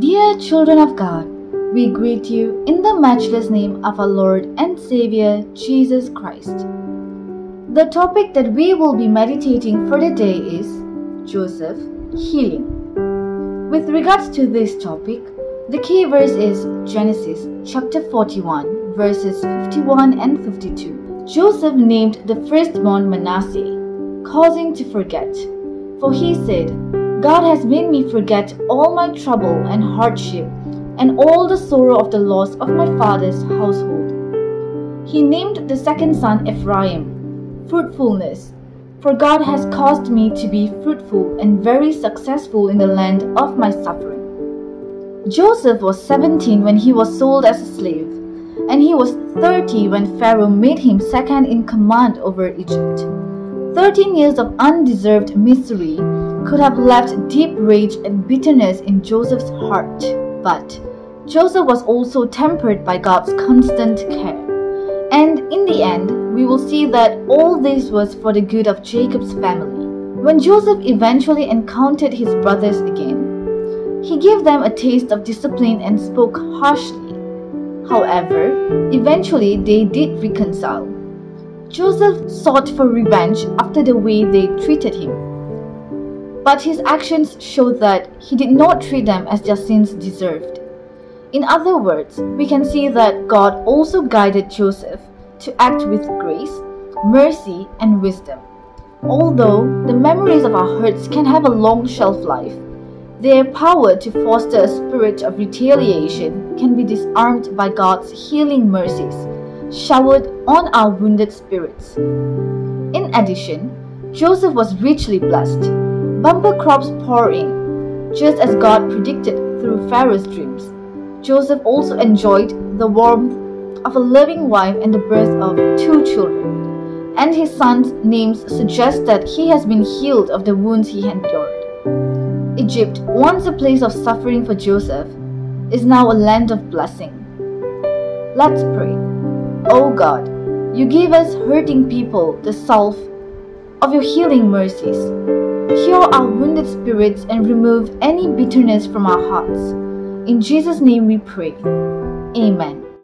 Dear children of God, we greet you in the matchless name of our Lord and Savior Jesus Christ. The topic that we will be meditating for the day is Joseph healing. With regards to this topic, the key verse is Genesis chapter 41, verses 51 and 52. Joseph named the firstborn Manasseh, causing to forget, for he said, God has made me forget all my trouble and hardship and all the sorrow of the loss of my father's household. He named the second son Ephraim, fruitfulness, for God has caused me to be fruitful and very successful in the land of my suffering. Joseph was 17 when he was sold as a slave, and he was 30 when Pharaoh made him second in command over Egypt. 13 years of undeserved misery could have left deep rage and bitterness in Joseph's heart. But Joseph was also tempered by God's constant care. And in the end, we will see that all this was for the good of Jacob's family. When Joseph eventually encountered his brothers again, he gave them a taste of discipline and spoke harshly. However, eventually they did reconcile. Joseph sought for revenge after the way they treated him but his actions show that he did not treat them as their sins deserved. In other words, we can see that God also guided Joseph to act with grace, mercy, and wisdom. Although the memories of our hurts can have a long shelf life, their power to foster a spirit of retaliation can be disarmed by God's healing mercies showered on our wounded spirits. In addition, Joseph was richly blessed bumper crops pouring, just as God predicted through Pharaoh's dreams. Joseph also enjoyed the warmth of a loving wife and the birth of two children, and his sons' names suggest that he has been healed of the wounds he endured. Egypt, once a place of suffering for Joseph, is now a land of blessing. Let's pray. O oh God, you gave us hurting people the salve of your healing mercies. Heal our wounded spirits and remove any bitterness from our hearts. In Jesus' name we pray. Amen.